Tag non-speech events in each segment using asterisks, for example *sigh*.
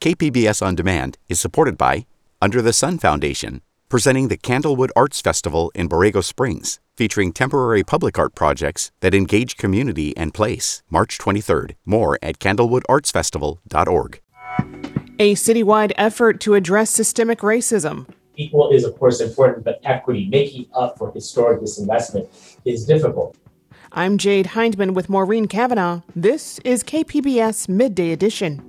KPBS On Demand is supported by Under the Sun Foundation, presenting the Candlewood Arts Festival in Borrego Springs, featuring temporary public art projects that engage community and place. March 23rd. More at candlewoodartsfestival.org. A citywide effort to address systemic racism. Equal is, of course, important, but equity, making up for historic disinvestment, is difficult. I'm Jade Hindman with Maureen Cavanaugh. This is KPBS Midday Edition.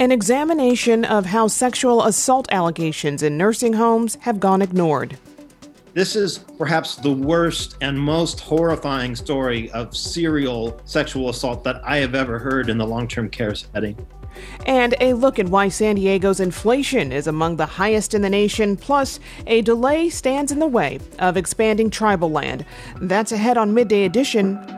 An examination of how sexual assault allegations in nursing homes have gone ignored. This is perhaps the worst and most horrifying story of serial sexual assault that I have ever heard in the long term care setting. And a look at why San Diego's inflation is among the highest in the nation, plus a delay stands in the way of expanding tribal land. That's ahead on Midday Edition.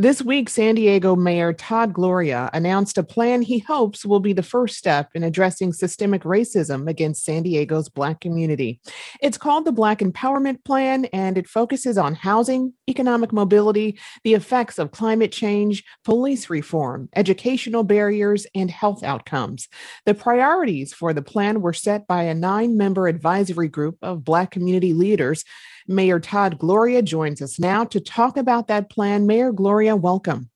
This week, San Diego Mayor Todd Gloria announced a plan he hopes will be the first step in addressing systemic racism against San Diego's Black community. It's called the Black Empowerment Plan, and it focuses on housing, economic mobility, the effects of climate change, police reform, educational barriers, and health outcomes. The priorities for the plan were set by a nine member advisory group of Black community leaders Mayor Todd Gloria joins us now to talk about that plan. Mayor Gloria, welcome.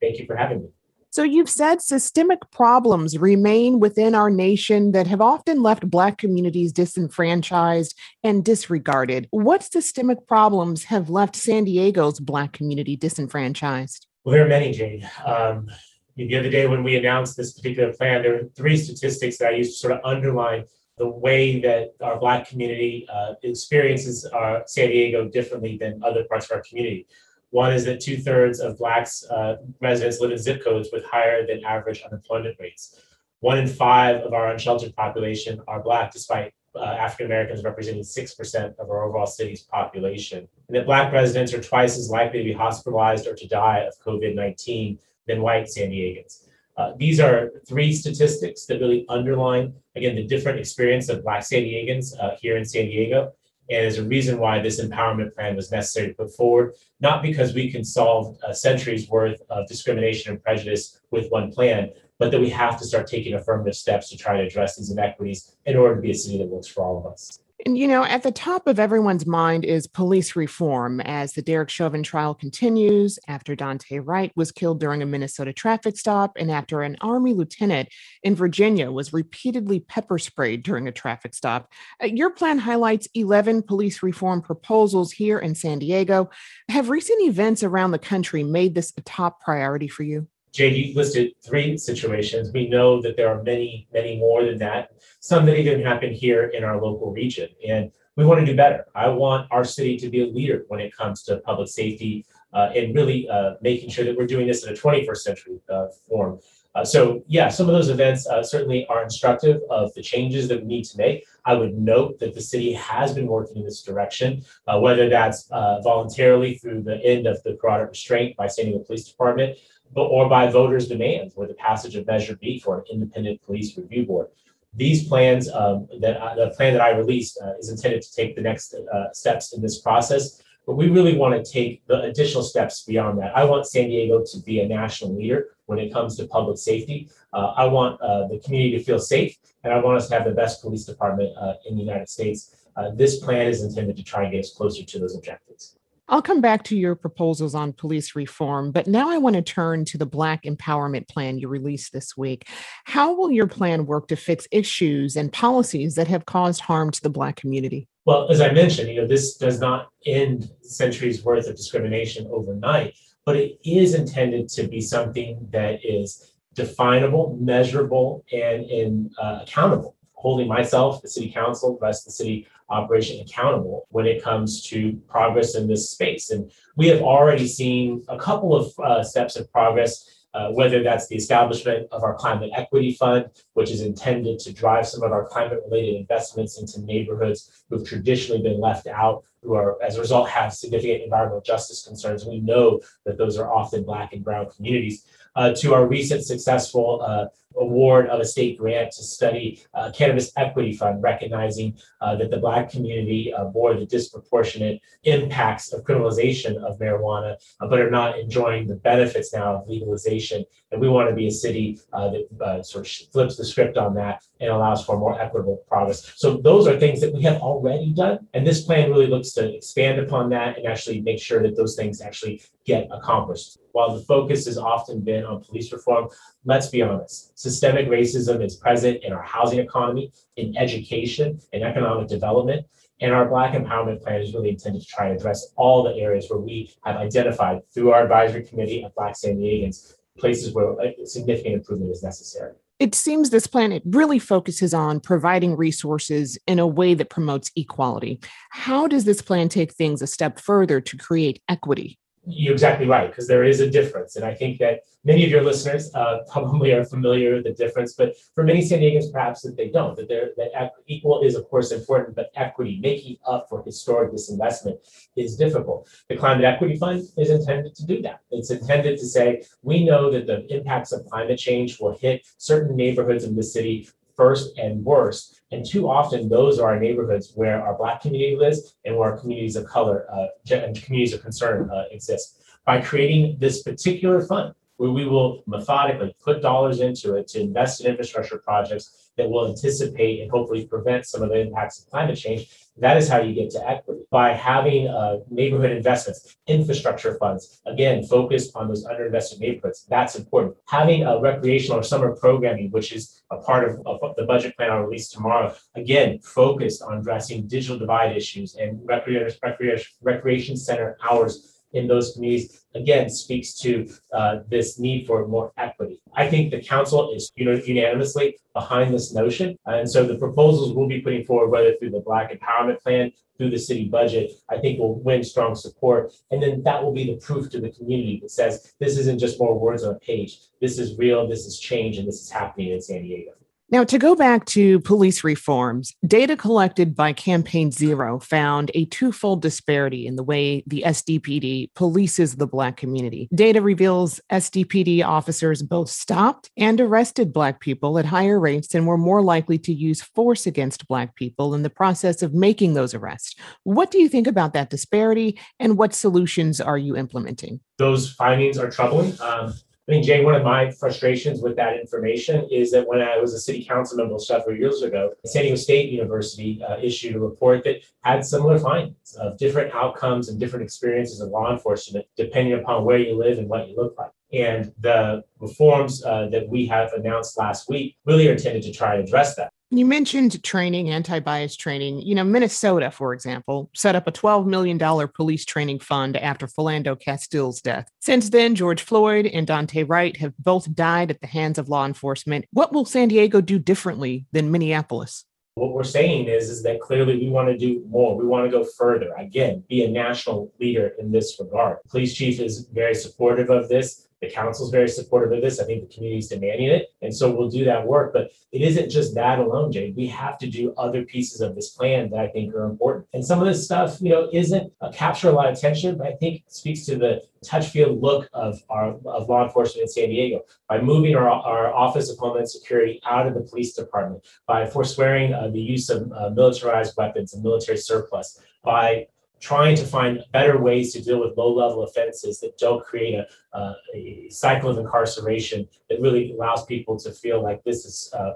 Thank you for having me. So, you've said systemic problems remain within our nation that have often left Black communities disenfranchised and disregarded. What systemic problems have left San Diego's Black community disenfranchised? Well, there are many, Jane. Um, the other day when we announced this particular plan, there were three statistics that I used to sort of underline the way that our Black community uh, experiences our San Diego differently than other parts of our community. One is that two thirds of Blacks uh, residents live in zip codes with higher than average unemployment rates. One in five of our unsheltered population are Black, despite uh, African Americans representing 6% of our overall city's population. And that Black residents are twice as likely to be hospitalized or to die of COVID 19 than white San Diegans. Uh, these are three statistics that really underline, again, the different experience of Black San Diegans uh, here in San Diego. And is a reason why this empowerment plan was necessary to put forward, not because we can solve a centuries worth of discrimination and prejudice with one plan, but that we have to start taking affirmative steps to try to address these inequities in order to be a city that works for all of us. And, you know, at the top of everyone's mind is police reform as the Derek Chauvin trial continues after Daunte Wright was killed during a Minnesota traffic stop and after an Army lieutenant in Virginia was repeatedly pepper sprayed during a traffic stop. Uh, your plan highlights 11 police reform proposals here in San Diego. Have recent events around the country made this a top priority for you? Jade, you listed three situations. We know that there are many, many more than that, some that even happen here in our local region. And we want to do better. I want our city to be a leader when it comes to public safety uh, and really uh, making sure that we're doing this in a 21st century uh, form. Uh, so, yeah, some of those events uh, certainly are instructive of the changes that we need to make. I would note that the city has been working in this direction, uh, whether that's voluntarily through the end of the broader restraint by San Diego Police Department, or by voters' demands, with the passage of Measure B for an independent police review board. These plans, um, that I, the plan that I released, uh, is intended to take the next uh, steps in this process. But we really want to take the additional steps beyond that. I want San Diego to be a national leader when it comes to public safety. Uh, I want uh, the community to feel safe, and I want us to have the best police department uh, in the United States. Uh, this plan is intended to try and get us closer to those objectives. I'll come back to your proposals on police reform, but now I want to turn to the Black Empowerment Plan you released this week. How will your plan work to fix issues and policies that have caused harm to the Black community? Well, as I mentioned, you know, this does not end centuries worth of discrimination overnight, but it is intended to be something that is definable, measurable, and, and uh, accountable holding myself, the city council, the rest of the city operation accountable when it comes to progress in this space. And we have already seen a couple of uh, steps of progress uh, whether that's the establishment of our climate equity fund, which is intended to drive some of our climate related investments into neighborhoods who've traditionally been left out, who are, as a result, have significant environmental justice concerns. We know that those are often Black and Brown communities. Uh, to our recent successful uh, award of a state grant to study uh, cannabis equity fund, recognizing uh, that the Black community uh, bore the disproportionate impacts of criminalization of marijuana, uh, but are not enjoying the benefits now of legalization. And we want to be a city uh, that uh, sort of flips the script on that and allows for more equitable progress. So those are things that we have already done. And this plan really looks to expand upon that and actually make sure that those things actually get accomplished. While the focus has often been on police reform, let's be honest, systemic racism is present in our housing economy, in education, in economic development. And our Black Empowerment Plan is really intended to try to address all the areas where we have identified through our advisory committee of Black San Diegans places where significant improvement is necessary. It seems this plan it really focuses on providing resources in a way that promotes equality. How does this plan take things a step further to create equity? You're exactly right, because there is a difference. And I think that many of your listeners uh, *laughs* probably are familiar with the difference, but for many San Diegans, perhaps that they don't, that they're, that equal is of course important, but equity, making up for historic disinvestment is difficult. The Climate Equity Fund is intended to do that. It's intended to say, we know that the impacts of climate change will hit certain neighborhoods in the city first and worst. And too often, those are our neighborhoods where our Black community lives and where our communities of color uh, and communities of concern uh, exist. By creating this particular fund, where we will methodically put dollars into it to invest in infrastructure projects that will anticipate and hopefully prevent some of the impacts of climate change, that is how you get to equity by having uh, neighborhood investments, infrastructure funds, again, focused on those underinvested neighborhoods. That's important. Having a recreational or summer programming, which is a part of, of the budget plan I'll release tomorrow, again, focused on addressing digital divide issues and recreation, recreation, recreation center hours in those communities again speaks to uh, this need for more equity. I think the council is you know, unanimously behind this notion, and so the proposals we'll be putting forward, whether through the Black Empowerment Plan, through the city budget, I think will win strong support, and then that will be the proof to the community that says this isn't just more words on a page. This is real. This is change, and this is happening in San Diego. Now, to go back to police reforms, data collected by Campaign Zero found a twofold disparity in the way the SDPD polices the Black community. Data reveals SDPD officers both stopped and arrested Black people at higher rates and were more likely to use force against Black people in the process of making those arrests. What do you think about that disparity and what solutions are you implementing? Those findings are troubling. Um, I think, Jay, one of my frustrations with that information is that when I was a city council member several years ago, San Diego State University uh, issued a report that had similar findings of different outcomes and different experiences of law enforcement, depending upon where you live and what you look like. And the reforms uh, that we have announced last week really are intended to try and address that. You mentioned training, anti bias training. You know, Minnesota, for example, set up a $12 million police training fund after Philando Castile's death. Since then, George Floyd and Daunte Wright have both died at the hands of law enforcement. What will San Diego do differently than Minneapolis? What we're saying is, is that clearly we want to do more. We want to go further. Again, be a national leader in this regard. Police chief is very supportive of this. The council is very supportive of this. I think the community is demanding it. And so we'll do that work. But it isn't just that alone, Jay. We have to do other pieces of this plan that I think are important. And some of this stuff, you know, isn't uh, capture a lot of attention, but I think speaks to the touch field look of our of law enforcement in San Diego by moving our, our Office of Homeland Security out of the police department, by forswearing uh, the use of uh, militarized weapons and military surplus, by trying to find better ways to deal with low level offenses that don't create a, uh, a, cycle of incarceration that really allows people to feel like this is uh,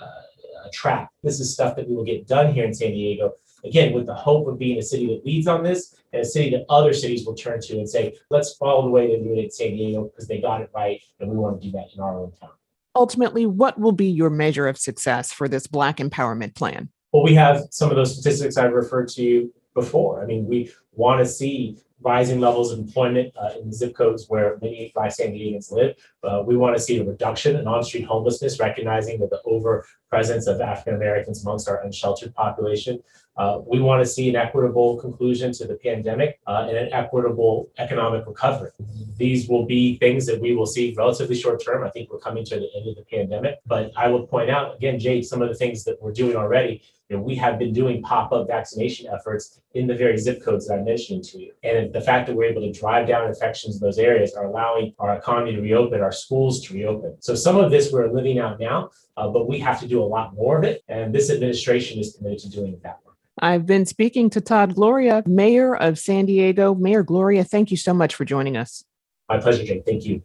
uh, a trap. This is stuff that we will get done here in San Diego. Again, with the hope of being a city that leads on this and a city that other cities will turn to and say, let's follow the way they do it in San Diego because they got it right and we want to do that in our own town. Ultimately, what will be your measure of success for this Black empowerment plan? Well, we have some of those statistics I referred to before. I mean, we want to see rising levels of employment uh, in zip codes where many San Diegans live. Uh, we want to see a reduction in on-street homelessness, recognizing that the over presence of African Americans amongst our unsheltered population. Uh, we want to see an equitable conclusion to the pandemic uh, and an equitable economic recovery. These will be things that we will see relatively short term. I think we're coming to the end of the pandemic, but I will point out again, Jade, some of the things that we're doing already. You know, we have been doing pop-up vaccination efforts in the very zip codes that I mentioned to you, and the fact that we're able to drive down infections in those areas are allowing our economy to reopen, our schools to reopen. So some of this we're living out now, uh, but we have to do a lot more of it, and this administration is committed to doing that. Work. I've been speaking to Todd Gloria, Mayor of San Diego. Mayor Gloria, thank you so much for joining us. My pleasure, Jake. Thank you.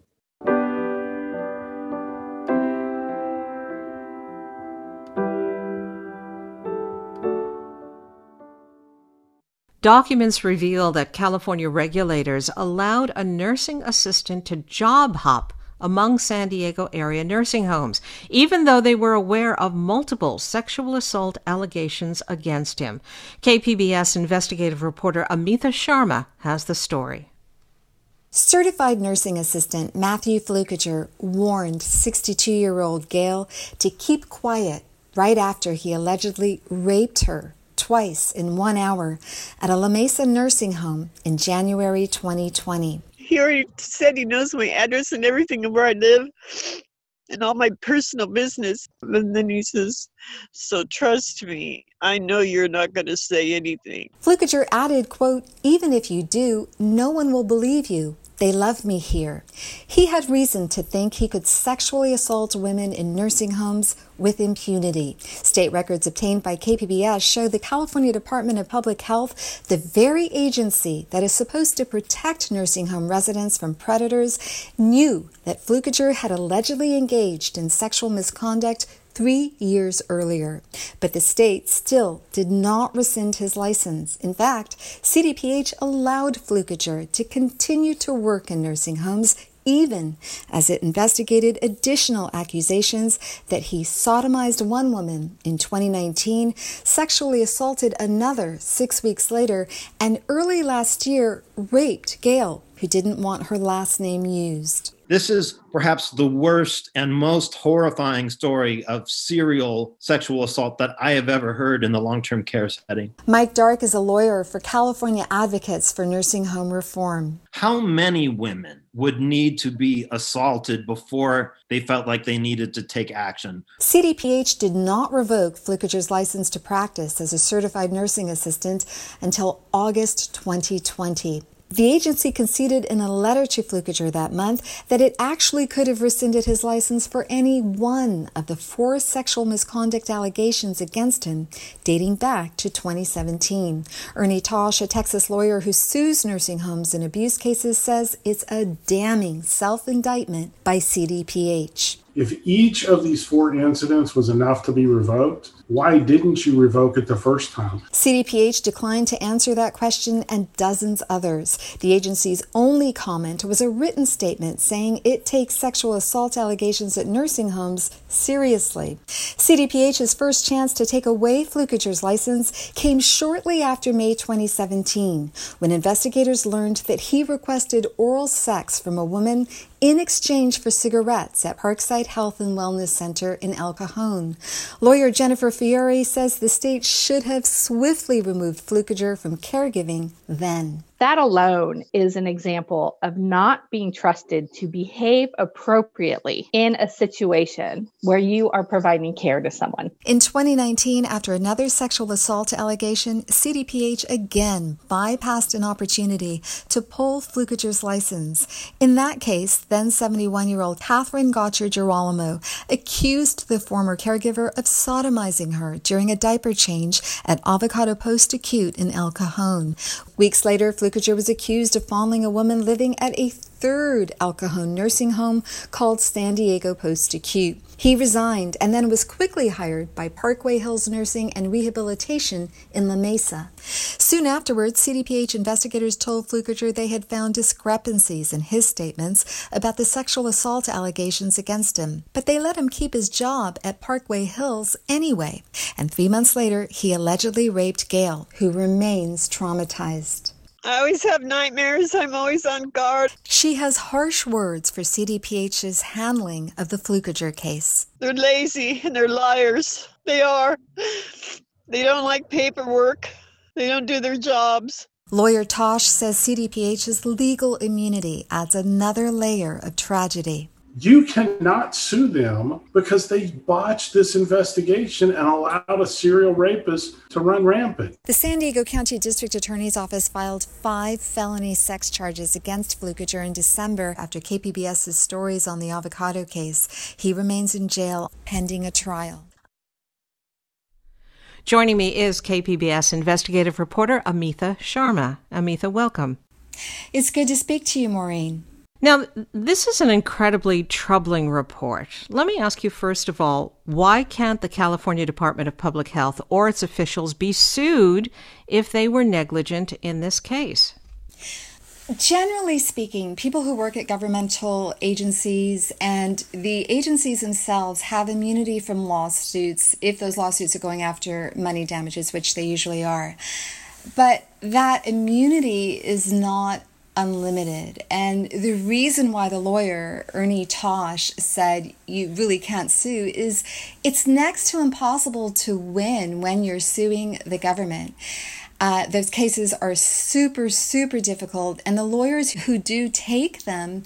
Documents reveal that California regulators allowed a nursing assistant to job hop among San Diego area nursing homes, even though they were aware of multiple sexual assault allegations against him. KPBS investigative reporter Amita Sharma has the story. Certified nursing assistant Matthew Flukiger warned 62 year old Gail to keep quiet right after he allegedly raped her twice in one hour at a La Mesa nursing home in January 2020. He already said he knows my address and everything of where I live and all my personal business. And then he says, So trust me, I know you're not going to say anything. Flukiger added, quote, Even if you do, no one will believe you. They love me here. He had reason to think he could sexually assault women in nursing homes with impunity. State records obtained by KPBS show the California Department of Public Health, the very agency that is supposed to protect nursing home residents from predators, knew that Flukiger had allegedly engaged in sexual misconduct three years earlier. But the state still did not rescind his license. In fact, CDPH allowed Flukiger to continue to work in nursing homes even as it investigated additional accusations that he sodomized one woman in 2019, sexually assaulted another six weeks later, and early last year raped Gail, who didn't want her last name used. This is perhaps the worst and most horrifying story of serial sexual assault that I have ever heard in the long term care setting. Mike Dark is a lawyer for California Advocates for Nursing Home Reform. How many women would need to be assaulted before they felt like they needed to take action? CDPH did not revoke Flukiger's license to practice as a certified nursing assistant until August 2020. The agency conceded in a letter to Flukiger that month that it actually could have rescinded his license for any one of the four sexual misconduct allegations against him dating back to 2017. Ernie Tosh, a Texas lawyer who sues nursing homes in abuse cases, says it's a damning self indictment by CDPH. If each of these four incidents was enough to be revoked, why didn't you revoke it the first time? CDPH declined to answer that question and dozens others. The agency's only comment was a written statement saying it takes sexual assault allegations at nursing homes seriously. CDPH's first chance to take away Flukiger's license came shortly after May 2017, when investigators learned that he requested oral sex from a woman in exchange for cigarettes at Parkside Health and Wellness Center in El Cajon. Lawyer Jennifer Fiore says the state should have swiftly removed Flukiger from caregiving then. That alone is an example of not being trusted to behave appropriately in a situation where you are providing care to someone. In 2019, after another sexual assault allegation, CDPH again bypassed an opportunity to pull Flukiger's license. In that case, then 71 year old Catherine Gotcher Girolamo accused the former caregiver of sodomizing her during a diaper change at Avocado Post Acute in El Cajon. Weeks later, Flukiger was accused of fondling a woman living at a third Cajon nursing home called San Diego Post Acute. He resigned and then was quickly hired by Parkway Hills Nursing and Rehabilitation in La Mesa. Soon afterwards, CDPH investigators told Flukiger they had found discrepancies in his statements about the sexual assault allegations against him, but they let him keep his job at Parkway Hills anyway. And three months later, he allegedly raped Gail, who remains traumatized. I always have nightmares. I'm always on guard. She has harsh words for CDPH's handling of the Flukiger case. They're lazy and they're liars. They are. They don't like paperwork. They don't do their jobs. Lawyer Tosh says CDPH's legal immunity adds another layer of tragedy. You cannot sue them because they botched this investigation and allowed a serial rapist to run rampant. The San Diego County District Attorney's Office filed five felony sex charges against Flukiger in December after KPBS's stories on the avocado case. He remains in jail pending a trial. Joining me is KPBS investigative reporter Amita Sharma. Amita, welcome. It's good to speak to you, Maureen. Now, this is an incredibly troubling report. Let me ask you first of all why can't the California Department of Public Health or its officials be sued if they were negligent in this case? Generally speaking, people who work at governmental agencies and the agencies themselves have immunity from lawsuits if those lawsuits are going after money damages, which they usually are. But that immunity is not unlimited. And the reason why the lawyer, Ernie Tosh, said you really can't sue is it's next to impossible to win when you're suing the government. Uh, those cases are super, super difficult, and the lawyers who do take them,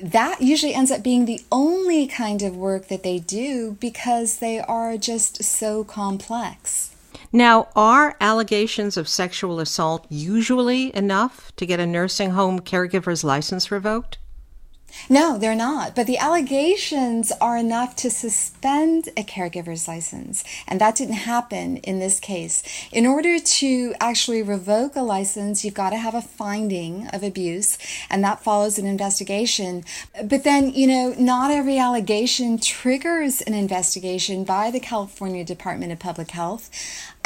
that usually ends up being the only kind of work that they do because they are just so complex. Now, are allegations of sexual assault usually enough to get a nursing home caregiver's license revoked? No, they're not. But the allegations are enough to suspend a caregiver's license. And that didn't happen in this case. In order to actually revoke a license, you've got to have a finding of abuse, and that follows an investigation. But then, you know, not every allegation triggers an investigation by the California Department of Public Health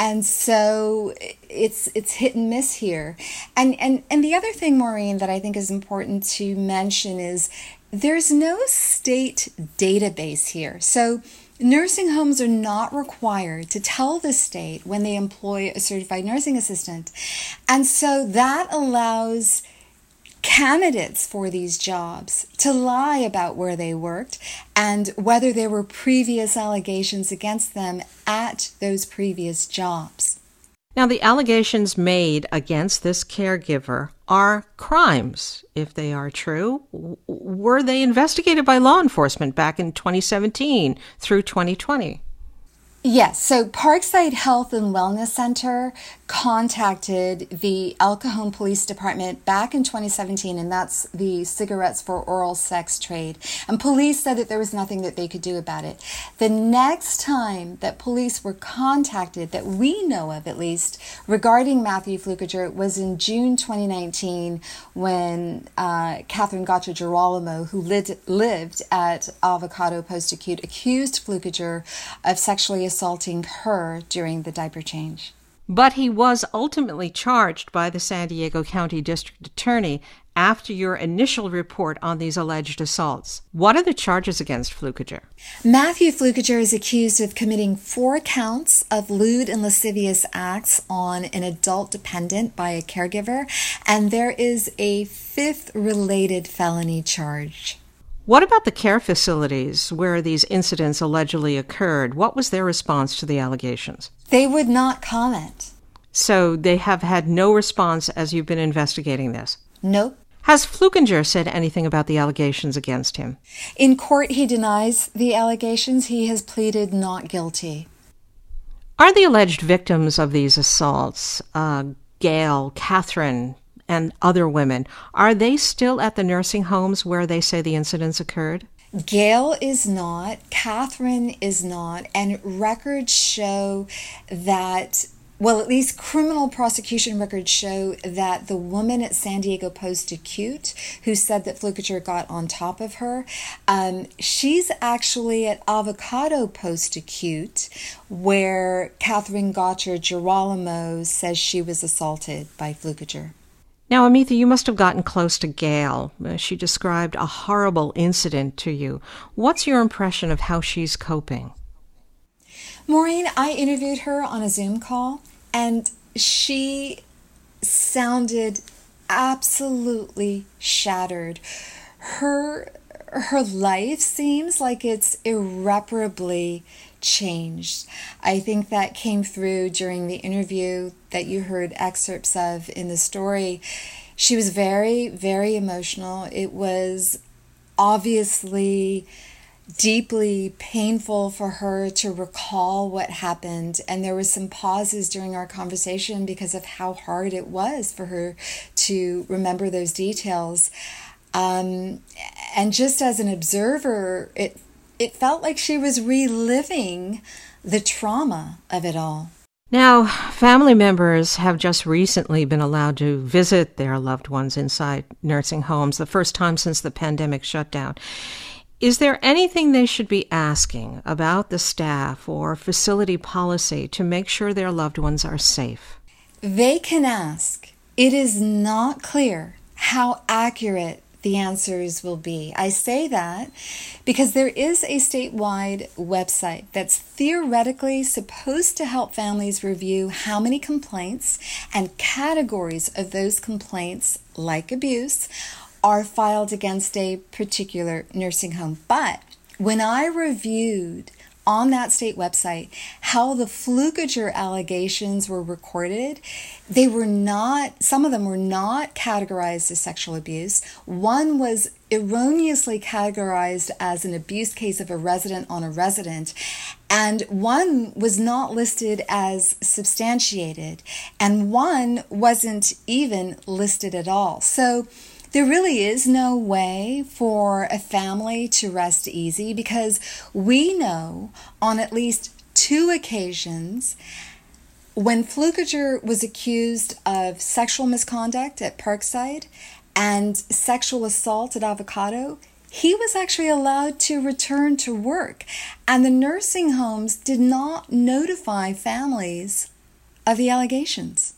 and so it's it's hit and miss here. And and and the other thing maureen that i think is important to mention is there's no state database here. So nursing homes are not required to tell the state when they employ a certified nursing assistant. And so that allows candidates for these jobs to lie about where they worked and whether there were previous allegations against them at those previous jobs. Now, the allegations made against this caregiver are crimes, if they are true. Were they investigated by law enforcement back in 2017 through 2020? Yes. So Parkside Health and Wellness Center contacted the El Cajon Police Department back in 2017, and that's the cigarettes for oral sex trade. And police said that there was nothing that they could do about it. The next time that police were contacted, that we know of at least, regarding Matthew Flukiger was in June 2019 when uh, Catherine Gotcher Girolamo, who lived, lived at Avocado Post Acute, accused Flukiger of sexually assaulting her during the diaper change. But he was ultimately charged by the San Diego County District Attorney after your initial report on these alleged assaults. What are the charges against Flukiger? Matthew Flukiger is accused of committing four counts of lewd and lascivious acts on an adult dependent by a caregiver, and there is a fifth related felony charge. What about the care facilities where these incidents allegedly occurred? What was their response to the allegations? They would not comment. So they have had no response as you've been investigating this? Nope. Has Flukiger said anything about the allegations against him? In court, he denies the allegations. He has pleaded not guilty. Are the alleged victims of these assaults, uh, Gail, Catherine, and other women, are they still at the nursing homes where they say the incidents occurred? Gail is not, Catherine is not, and records show that well, at least criminal prosecution records show that the woman at San Diego Post Acute who said that Flukiger got on top of her, um, she's actually at Avocado Post Acute where Catherine Gotcher Girolamo says she was assaulted by Flukiger. Now, Amita, you must have gotten close to Gail. Uh, she described a horrible incident to you. What's your impression of how she's coping? Maureen, I interviewed her on a Zoom call, and she sounded absolutely shattered. Her her life seems like it's irreparably changed. I think that came through during the interview that you heard excerpts of in the story. She was very, very emotional. It was obviously deeply painful for her to recall what happened and there were some pauses during our conversation because of how hard it was for her to remember those details um, and just as an observer it it felt like she was reliving the trauma of it all now, family members have just recently been allowed to visit their loved ones inside nursing homes, the first time since the pandemic shutdown. Is there anything they should be asking about the staff or facility policy to make sure their loved ones are safe? They can ask. It is not clear how accurate the answers will be. I say that because there is a statewide website that's theoretically supposed to help families review how many complaints and categories of those complaints, like abuse, are filed against a particular nursing home. But when I reviewed on that state website how the Flukiger allegations were recorded. They were not, some of them were not categorized as sexual abuse. One was erroneously categorized as an abuse case of a resident on a resident. And one was not listed as substantiated, and one wasn't even listed at all. So there really is no way for a family to rest easy because we know on at least two occasions when Flukiger was accused of sexual misconduct at Parkside and sexual assault at Avocado, he was actually allowed to return to work. And the nursing homes did not notify families of the allegations.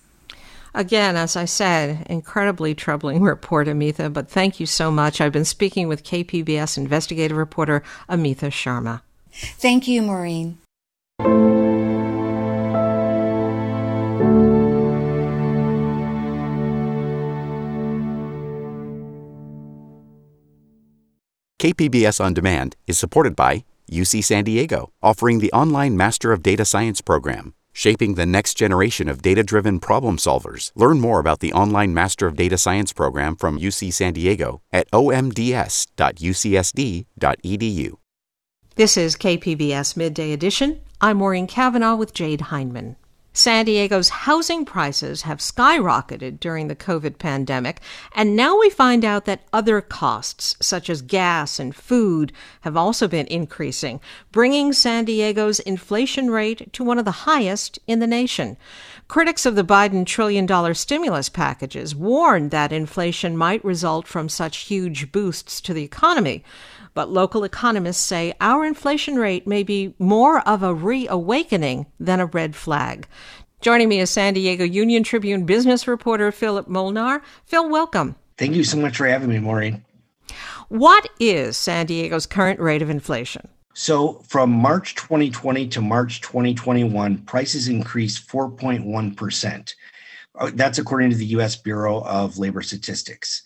Again, as I said, incredibly troubling *laughs* report, Amita, but thank you so much. I've been speaking with KPBS investigative reporter Amita Sharma. Thank you, Maureen. KPBS On Demand is supported by UC San Diego, offering the online Master of Data Science program shaping the next generation of data driven problem solvers. Learn more about the online Master of Data Science program from UC San Diego at omds.ucsd.edu. This is KPBS Midday Edition. I'm Maureen Cavanaugh with Jade Hindman. San Diego's housing prices have skyrocketed during the COVID pandemic, and now we find out that other costs, such as gas and food, have also been increasing, bringing San Diego's inflation rate to one of the highest in the nation. Critics of the Biden trillion dollar stimulus packages warned that inflation might result from such huge boosts to the economy. But local economists say our inflation rate may be more of a reawakening than a red flag. Joining me is San Diego Union Tribune business reporter Philip Molnar. Phil, welcome. Thank you so much for having me, Maureen. What is San Diego's current rate of inflation? So, from March 2020 to March 2021, prices increased 4.1%. Uh, that's according to the US Bureau of Labor Statistics.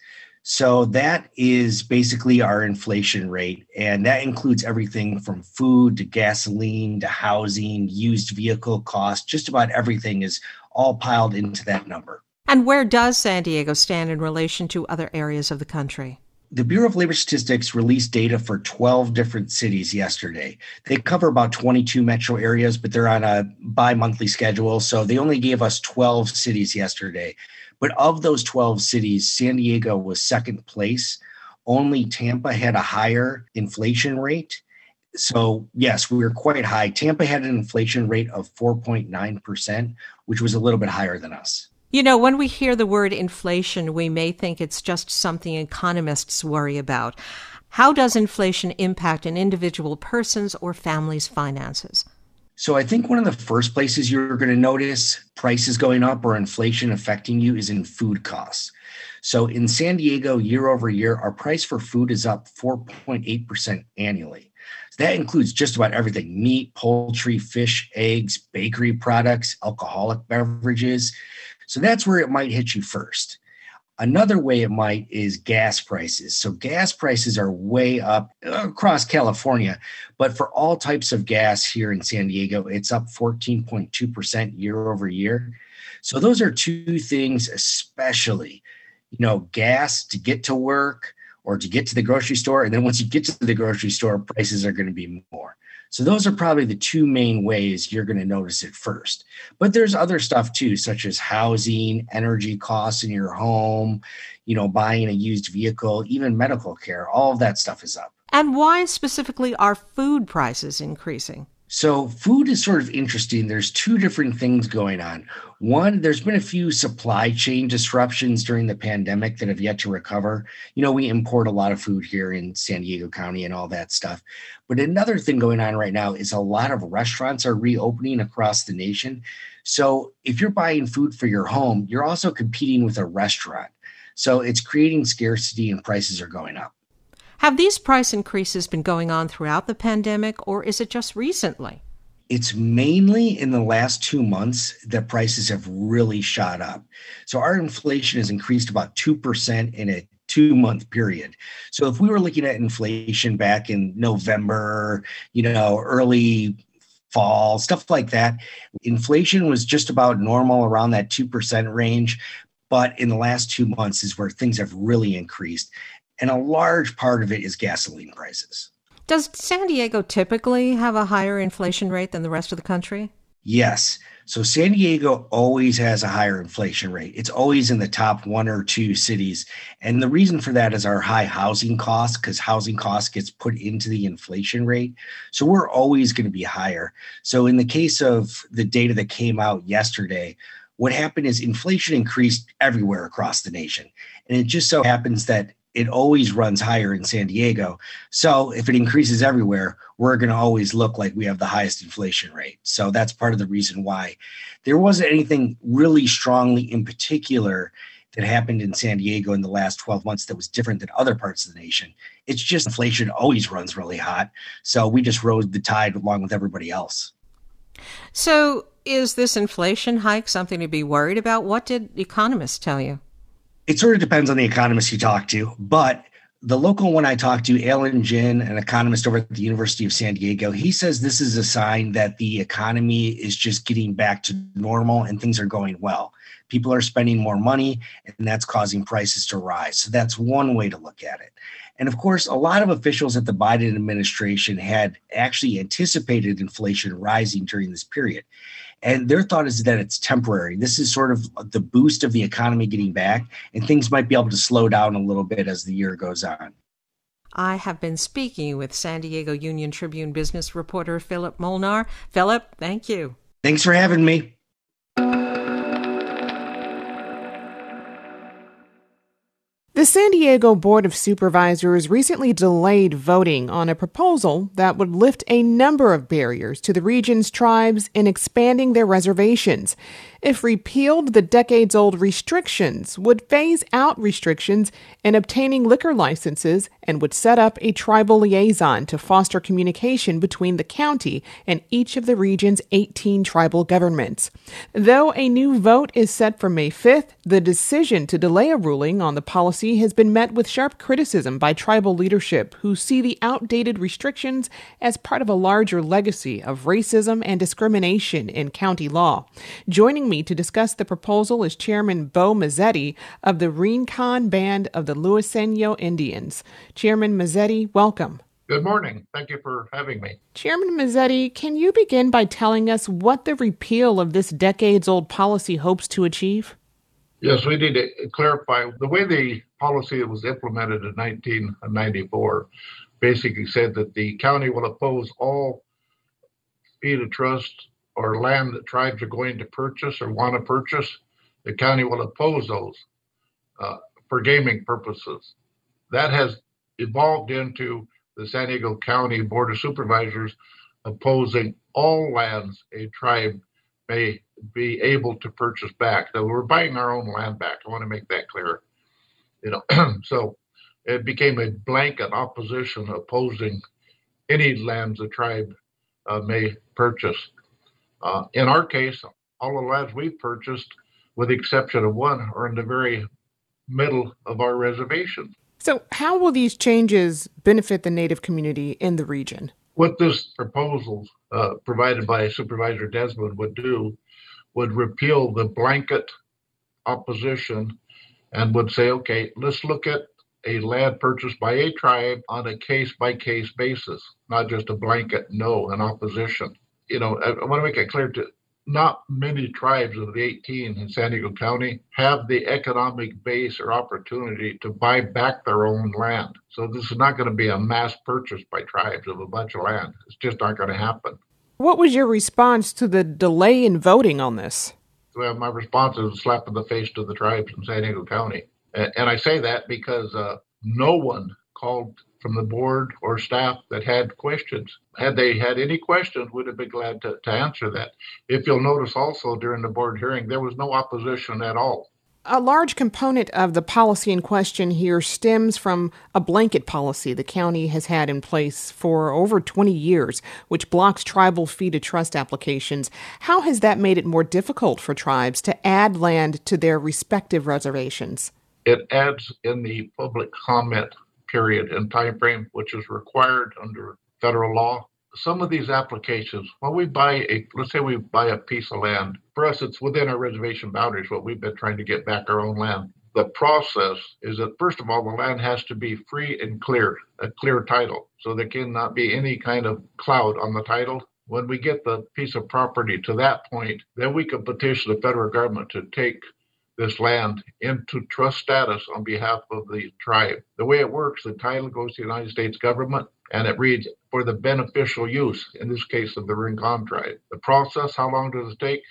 So that is basically our inflation rate. And that includes everything from food to gasoline to housing, used vehicle costs, just about everything is all piled into that number. And where does San Diego stand in relation to other areas of the country? The Bureau of Labor Statistics released data for 12 different cities yesterday. They cover about 22 metro areas, but they're on a bi monthly schedule. So they only gave us 12 cities yesterday. But of those 12 cities, San Diego was second place. Only Tampa had a higher inflation rate. So, yes, we were quite high. Tampa had an inflation rate of 4.9%, which was a little bit higher than us. You know, when we hear the word inflation, we may think it's just something economists worry about. How does inflation impact an individual person's or family's finances? So I think one of the first places you're going to notice prices going up or inflation affecting you is in food costs. So in San Diego, year over year, our price for food is up 4.8% annually. So that includes just about everything meat, poultry, fish, eggs, bakery products, alcoholic beverages. So that's where it might hit you first. Another way it might is gas prices. So, gas prices are way up across California, but for all types of gas here in San Diego, it's up 14.2% year over year. So, those are two things, especially, you know, gas to get to work or to get to the grocery store. And then once you get to the grocery store, prices are going to be more. So those are probably the two main ways you're going to notice it first. But there's other stuff too, such as housing, energy costs in your home, you know, buying a used vehicle, even medical care. All of that stuff is up. And why specifically are food prices increasing? So, food is sort of interesting. There's two different things going on. One, there's been a few supply chain disruptions during the pandemic that have yet to recover. You know, we import a lot of food here in San Diego County and all that stuff. But another thing going on right now is a lot of restaurants are reopening across the nation. So, if you're buying food for your home, you're also competing with a restaurant. So, it's creating scarcity and prices are going up. Have these price increases been going on throughout the pandemic, or is it just recently? It's mainly in the last two months that prices have really shot up. So our inflation has increased about 2% in a two month period. So if we were looking at inflation back in November, you know, early fall, stuff like that, inflation was just about normal around that 2% range. But in the last two months is where things have really increased and a large part of it is gasoline prices. Does San Diego typically have a higher inflation rate than the rest of the country? Yes. So San Diego always has a higher inflation rate. It's always in the top one or two cities. And the reason for that is our high housing costs, because housing costs gets put into the inflation rate. So we're always going to be higher. So in the case of the data that came out yesterday, what happened is inflation increased everywhere across the nation. And it just so happens that it always runs higher in San Diego. So if it increases everywhere, we're going to always look like we have the highest inflation rate. So that's part of the reason why there wasn't anything really strongly in particular that happened in San Diego in the last 12 months that was different than other parts of the nation. It's just inflation always runs really hot. So we just rode the tide along with everybody else. So is this inflation hike something to be worried about? What did economists tell you? It sort of depends on the economist you talk to, but the local one I talked to, Alan Gin, an economist over at the University of San Diego, he says this is a sign that the economy is just getting back to normal and things are going well. People are spending more money, and that's causing prices to rise. So that's one way to look at it. And of course, a lot of officials at the Biden administration had actually anticipated inflation rising during this period. And their thought is that it's temporary. This is sort of the boost of the economy getting back, and things might be able to slow down a little bit as the year goes on. I have been speaking with San Diego Union Tribune business reporter Philip Molnar. Philip, thank you. Thanks for having me. The San Diego Board of Supervisors recently delayed voting on a proposal that would lift a number of barriers to the region's tribes in expanding their reservations. If repealed, the decades old restrictions would phase out restrictions in obtaining liquor licenses and would set up a tribal liaison to foster communication between the county and each of the region's 18 tribal governments. Though a new vote is set for May 5th, the decision to delay a ruling on the policy has been met with sharp criticism by tribal leadership who see the outdated restrictions as part of a larger legacy of racism and discrimination in county law. Joining me to discuss the proposal is Chairman Bo Mazzetti of the Rincon Band of the Luiseno Indians. Chairman Mazzetti, welcome. Good morning. Thank you for having me. Chairman Mazzetti, can you begin by telling us what the repeal of this decades old policy hopes to achieve? Yes, we need to clarify the way the policy was implemented in 1994 basically said that the county will oppose all fee to trust or land that tribes are going to purchase or want to purchase. The county will oppose those uh, for gaming purposes. That has evolved into the San Diego County Board of Supervisors opposing all lands a tribe may be able to purchase back. So we're buying our own land back. I want to make that clear. You know, *clears throat* so it became a blanket opposition opposing any lands the tribe uh, may purchase. Uh, in our case, all the lands we've purchased, with the exception of one, are in the very middle of our reservation. So, how will these changes benefit the Native community in the region? What this proposal uh, provided by Supervisor Desmond would do would repeal the blanket opposition and would say, okay, let's look at a land purchased by a tribe on a case by case basis, not just a blanket no in opposition. You know, I, I want to make it clear to not many tribes of the 18 in San Diego County have the economic base or opportunity to buy back their own land. So this is not going to be a mass purchase by tribes of a bunch of land. It's just not going to happen. What was your response to the delay in voting on this? Well, my response is a slap in the face to the tribes in San Diego County. And I say that because uh, no one called from the board or staff that had questions. Had they had any questions, would have been glad to, to answer that. If you'll notice also during the board hearing, there was no opposition at all. A large component of the policy in question here stems from a blanket policy the county has had in place for over 20 years, which blocks tribal fee to trust applications. How has that made it more difficult for tribes to add land to their respective reservations? It adds in the public comment period and time frame, which is required under federal law. Some of these applications, when we buy a, let's say we buy a piece of land, for us, it's within our reservation boundaries, what we've been trying to get back our own land. The process is that, first of all, the land has to be free and clear, a clear title. So there cannot be any kind of cloud on the title. When we get the piece of property to that point, then we can petition the federal government to take this land into trust status on behalf of the tribe. The way it works, the title goes to the United States government and it reads for the beneficial use, in this case of the Rincon tribe. The process, how long does it take?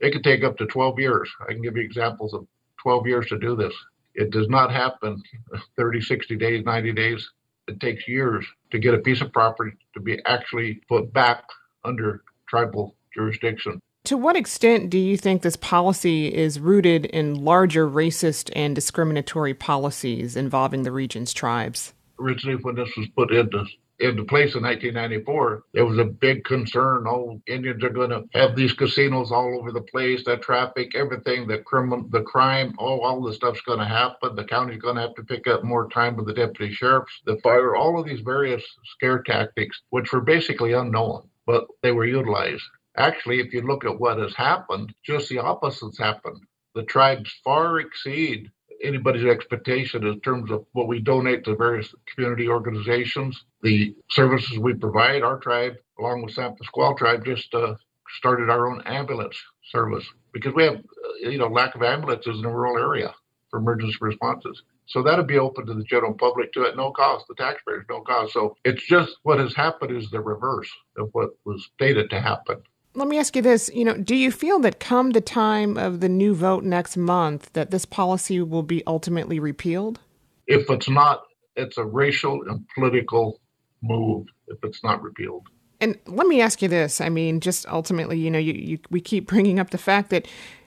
It could take up to 12 years. I can give you examples of 12 years to do this. It does not happen *laughs* 30, 60 days, 90 days. It takes years to get a piece of property to be actually put back under tribal jurisdiction. To what extent do you think this policy is rooted in larger racist and discriminatory policies involving the region's tribes? Originally, when this was put into into place in 1994, there was a big concern. Oh, Indians are going to have these casinos all over the place, that traffic, everything, the criminal, the crime, oh, all this stuff's going to happen. The county's going to have to pick up more time with the deputy sheriffs, the fire, all of these various scare tactics, which were basically unknown, but they were utilized. Actually, if you look at what has happened, just the opposite's happened. The tribes far exceed anybody's expectation in terms of what we donate to various community organizations, the services we provide. Our tribe, along with San Pasqual tribe, just uh, started our own ambulance service because we have, uh, you know, lack of ambulances in the rural area for emergency responses. So that'll be open to the general public to at no cost, the taxpayers, no cost. So it's just what has happened is the reverse of what was stated to happen let me ask you this you know do you feel that come the time of the new vote next month that this policy will be ultimately repealed? If it's not it's a racial and political move if it's not repealed. And let me ask you this i mean just ultimately you know you, you we keep bringing up the fact that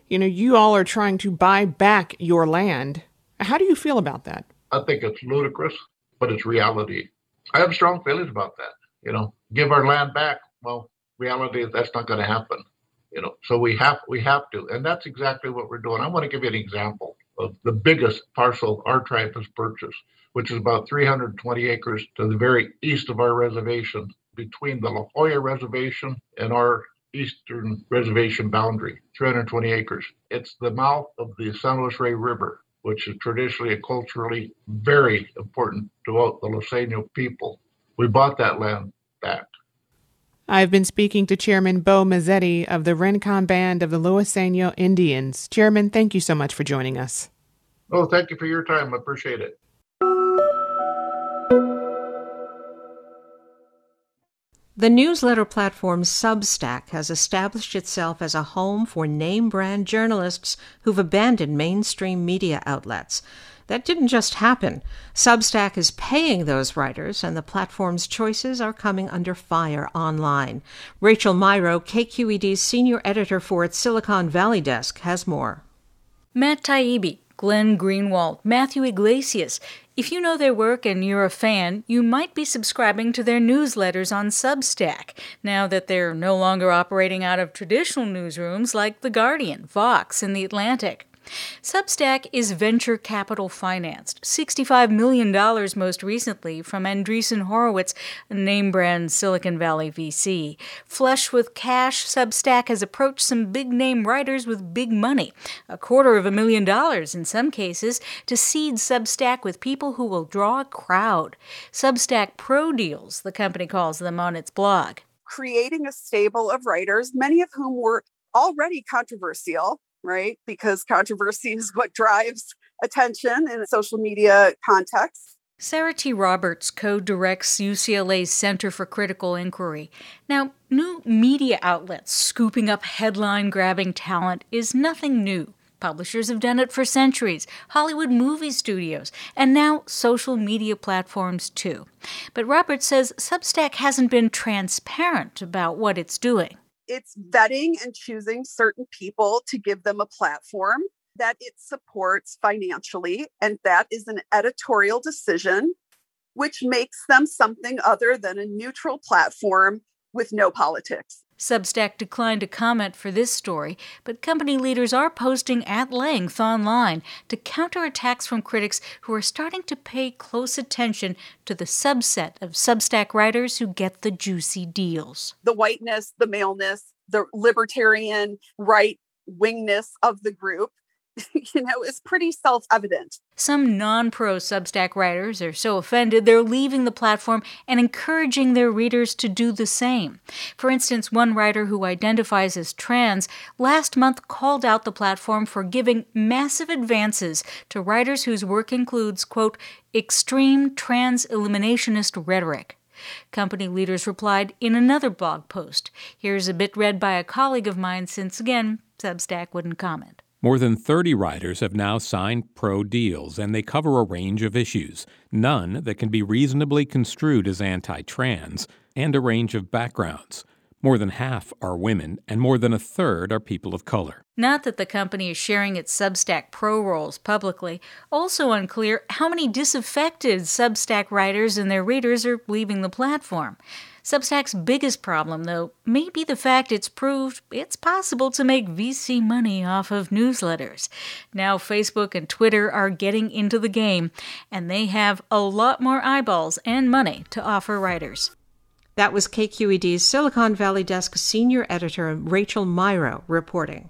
you know you all are trying to buy back your land. How do you feel about that? I think it's ludicrous but it's reality. I have strong feelings about that you know. Give our land back well reality that's not going to happen. You know, so we have we have to, and that's exactly what we're doing. I want to give you an example of the biggest parcel our tribe has purchased, which is about 320 acres to the very east of our reservation, between the La Jolla Reservation and our eastern reservation boundary, 320 acres. It's the mouth of the San Luis Rey River, which is traditionally and culturally very important to the Luiseño people. We bought that land back. I've been speaking to Chairman Bo Mazzetti of the Rincon Band of the Luiseño Indians. Chairman, thank you so much for joining us. Oh, thank you for your time. I appreciate it. The newsletter platform Substack has established itself as a home for name brand journalists who've abandoned mainstream media outlets. That didn't just happen. Substack is paying those writers, and the platform's choices are coming under fire online. Rachel Myrow, KQED's senior editor for its Silicon Valley desk, has more. Matt Taibbi, Glenn Greenwald, Matthew Yglesias. If you know their work and you're a fan, you might be subscribing to their newsletters on Substack, now that they're no longer operating out of traditional newsrooms like The Guardian, Vox, and The Atlantic. Substack is venture capital financed, $65 million most recently from Andreessen Horowitz, name brand Silicon Valley VC. Flush with cash, Substack has approached some big name writers with big money, a quarter of a million dollars in some cases, to seed Substack with people who will draw a crowd. Substack Pro Deals, the company calls them on its blog. Creating a stable of writers, many of whom were already controversial, right? Because controversy *laughs* is what drives attention in a social media context. Sarah T. Roberts co directs UCLA's Center for Critical Inquiry. Now, new media outlets scooping up headline grabbing talent is nothing new. Publishers have done it for centuries, Hollywood movie studios, and now social media platforms too. But Roberts says Substack hasn't been transparent about what it's doing it's vetting and choosing certain people to give them a platform that it supports financially. And that is an editorial decision, which makes them something other than a neutral platform with no politics. Substack declined to comment for this story, but company leaders are posting at length online to counter attacks from critics who are starting to pay close attention to the subset of Substack writers who get the juicy deals. The whiteness, the maleness, the libertarian right wingness of the group *laughs* you know, is pretty self evident. Some non pro Substack writers are so offended they're leaving the platform and encouraging their readers to do the same. For instance, one writer who identifies as trans last month called out the platform for giving massive advances to writers whose work includes, quote, extreme trans eliminationist rhetoric. Company leaders replied in another blog post. Here's a bit read by a colleague of mine since, again, Substack wouldn't comment. More than 30 writers have now signed pro deals, and they cover a range of issues, none that can be reasonably construed as anti trans, and a range of backgrounds. More than half are women, and more than a third are people of color. Not that the company is sharing its Substack Pro roles publicly. Also unclear how many disaffected Substack writers and their readers are leaving the platform. Substack's biggest problem, though, may be the fact it's proved it's possible to make VC money off of newsletters. Now, Facebook and Twitter are getting into the game, and they have a lot more eyeballs and money to offer writers. That was KQED's Silicon Valley Desk senior editor Rachel Myrow reporting.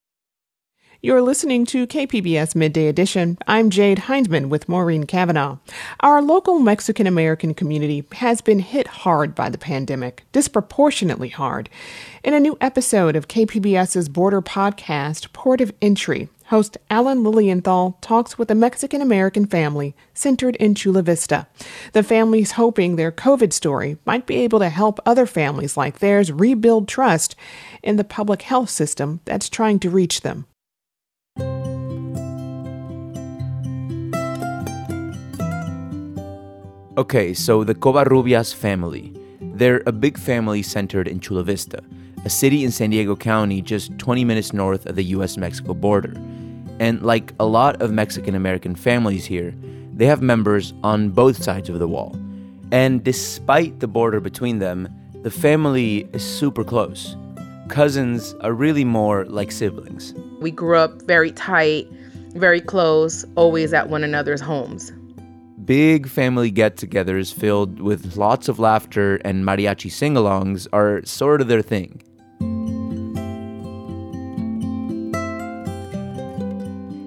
You're listening to KPBS Midday Edition. I'm Jade Hindman with Maureen Cavanaugh. Our local Mexican American community has been hit hard by the pandemic, disproportionately hard. In a new episode of KPBS's border podcast, Port of Entry, host Alan Lilienthal talks with a Mexican American family centered in Chula Vista. The family's hoping their COVID story might be able to help other families like theirs rebuild trust in the public health system that's trying to reach them. Okay, so the Covarrubias family. They're a big family centered in Chula Vista, a city in San Diego County just 20 minutes north of the US Mexico border. And like a lot of Mexican American families here, they have members on both sides of the wall. And despite the border between them, the family is super close. Cousins are really more like siblings. We grew up very tight, very close, always at one another's homes. Big family get togethers filled with lots of laughter and mariachi sing alongs are sort of their thing.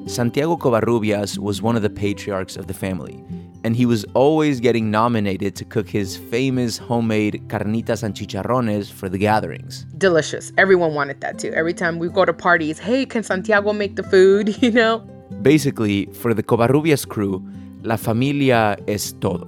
Santiago Covarrubias was one of the patriarchs of the family, and he was always getting nominated to cook his famous homemade carnitas and chicharrones for the gatherings. Delicious. Everyone wanted that too. Every time we go to parties, hey, can Santiago make the food? *laughs* You know? Basically, for the Covarrubias crew, La familia es todo.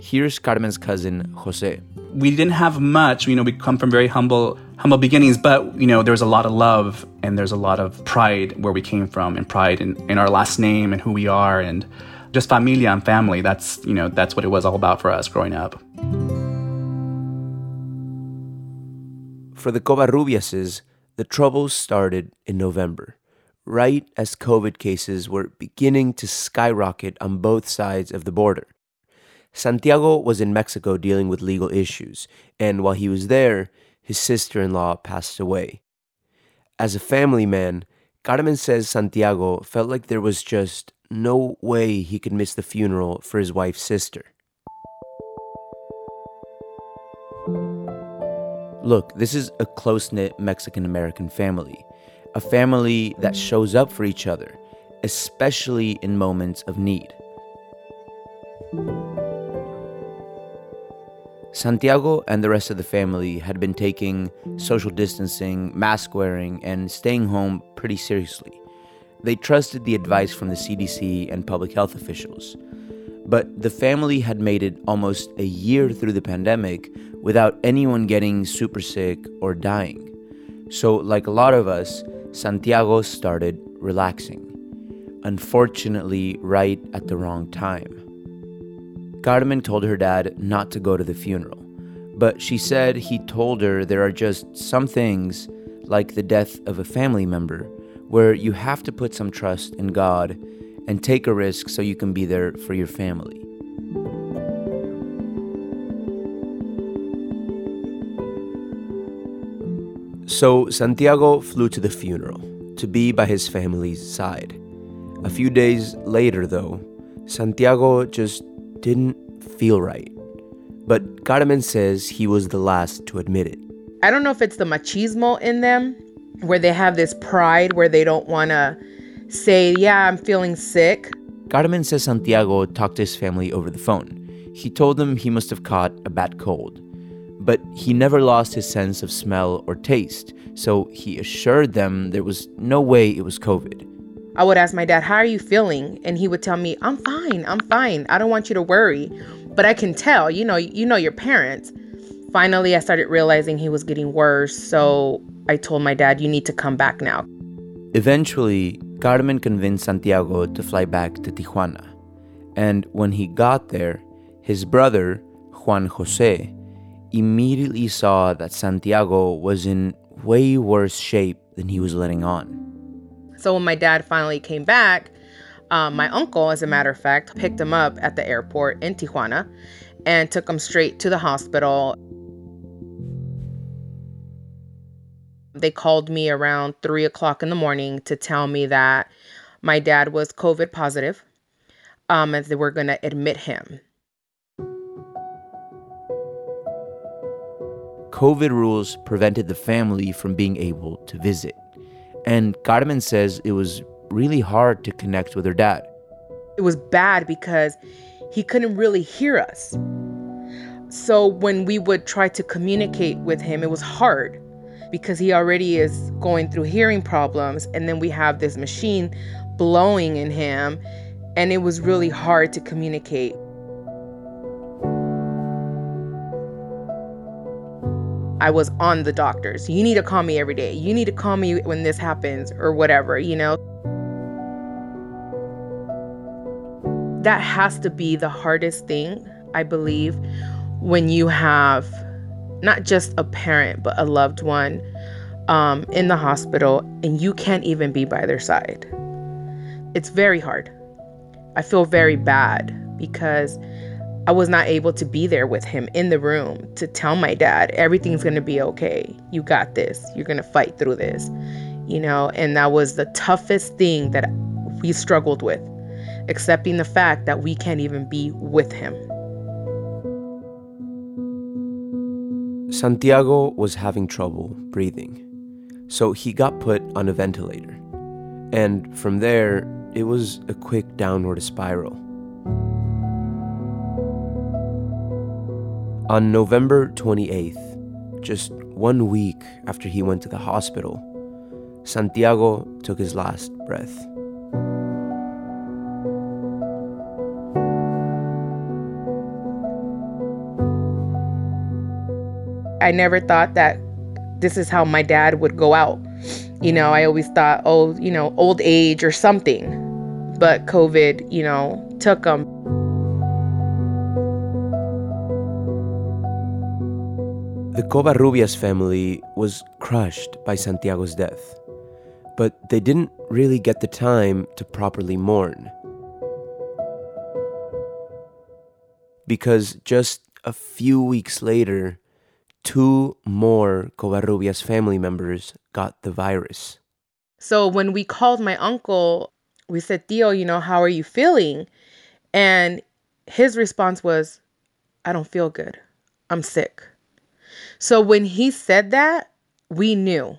Here's Carmen's cousin, Jose. We didn't have much, you know, we come from very humble humble beginnings, but you know, there's a lot of love and there's a lot of pride where we came from and pride in, in our last name and who we are and just familia and family. That's, you know, that's what it was all about for us growing up. For the Covarrubiases, the troubles started in November, right as COVID cases were beginning to skyrocket on both sides of the border. Santiago was in Mexico dealing with legal issues, and while he was there, his sister in law passed away. As a family man, Carmen says Santiago felt like there was just no way he could miss the funeral for his wife's sister. Look, this is a close knit Mexican American family, a family that shows up for each other, especially in moments of need. Santiago and the rest of the family had been taking social distancing, mask wearing, and staying home pretty seriously. They trusted the advice from the CDC and public health officials. But the family had made it almost a year through the pandemic without anyone getting super sick or dying. So, like a lot of us, Santiago started relaxing. Unfortunately, right at the wrong time. Carmen told her dad not to go to the funeral, but she said he told her there are just some things, like the death of a family member, where you have to put some trust in God and take a risk so you can be there for your family. So Santiago flew to the funeral to be by his family's side. A few days later, though, Santiago just didn't feel right. But Carmen says he was the last to admit it. I don't know if it's the machismo in them, where they have this pride where they don't want to say, Yeah, I'm feeling sick. Carmen says Santiago talked to his family over the phone. He told them he must have caught a bad cold. But he never lost his sense of smell or taste, so he assured them there was no way it was COVID. I would ask my dad, How are you feeling? And he would tell me, I'm fine, I'm fine. I don't want you to worry. But I can tell, you know, you know your parents. Finally, I started realizing he was getting worse, so I told my dad, You need to come back now. Eventually, Carmen convinced Santiago to fly back to Tijuana. And when he got there, his brother, Juan Jose, immediately saw that Santiago was in way worse shape than he was letting on. So when my dad finally came back, um, my uncle, as a matter of fact, picked him up at the airport in Tijuana and took him straight to the hospital. They called me around three o'clock in the morning to tell me that my dad was COVID positive, um, and they were going to admit him. COVID rules prevented the family from being able to visit. And Carmen says it was really hard to connect with her dad. It was bad because he couldn't really hear us. So when we would try to communicate with him, it was hard because he already is going through hearing problems. And then we have this machine blowing in him. And it was really hard to communicate. I was on the doctors. You need to call me every day. You need to call me when this happens or whatever, you know? That has to be the hardest thing, I believe, when you have not just a parent, but a loved one um, in the hospital and you can't even be by their side. It's very hard. I feel very bad because I was not able to be there with him in the room to tell my dad, everything's going to be okay. You got this. You're going to fight through this. You know, and that was the toughest thing that we struggled with, accepting the fact that we can't even be with him. Santiago was having trouble breathing, so he got put on a ventilator. And from there, it was a quick downward spiral. On November 28th, just one week after he went to the hospital, Santiago took his last breath. I never thought that this is how my dad would go out. You know, I always thought, oh, you know, old age or something. but COVID, you know, took them. The Covarrubias family was crushed by Santiago's death, but they didn't really get the time to properly mourn. Because just a few weeks later, two more Covarrubias family members got the virus. So when we called my uncle, we said, Tio, you know, how are you feeling? And his response was, I don't feel good. I'm sick. So when he said that, we knew.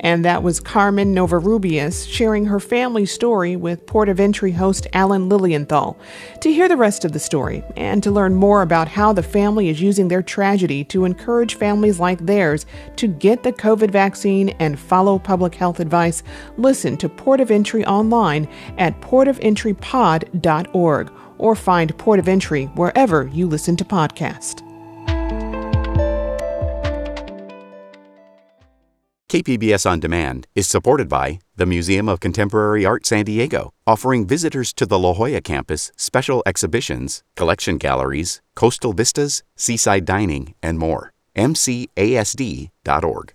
And that was Carmen Covarrubias sharing her family story with Port of Entry host Alan Lilienthal. To hear the rest of the story and to learn more about how the family is using their tragedy to encourage families like theirs to get the COVID vaccine and follow public health advice, listen to Port of Entry online at portofentrypod.org or find Port of Entry wherever you listen to podcasts. KPBS On Demand is supported by the Museum of Contemporary Art San Diego, offering visitors to the La Jolla campus special exhibitions, collection galleries, coastal vistas, seaside dining, and more. MCASD.org.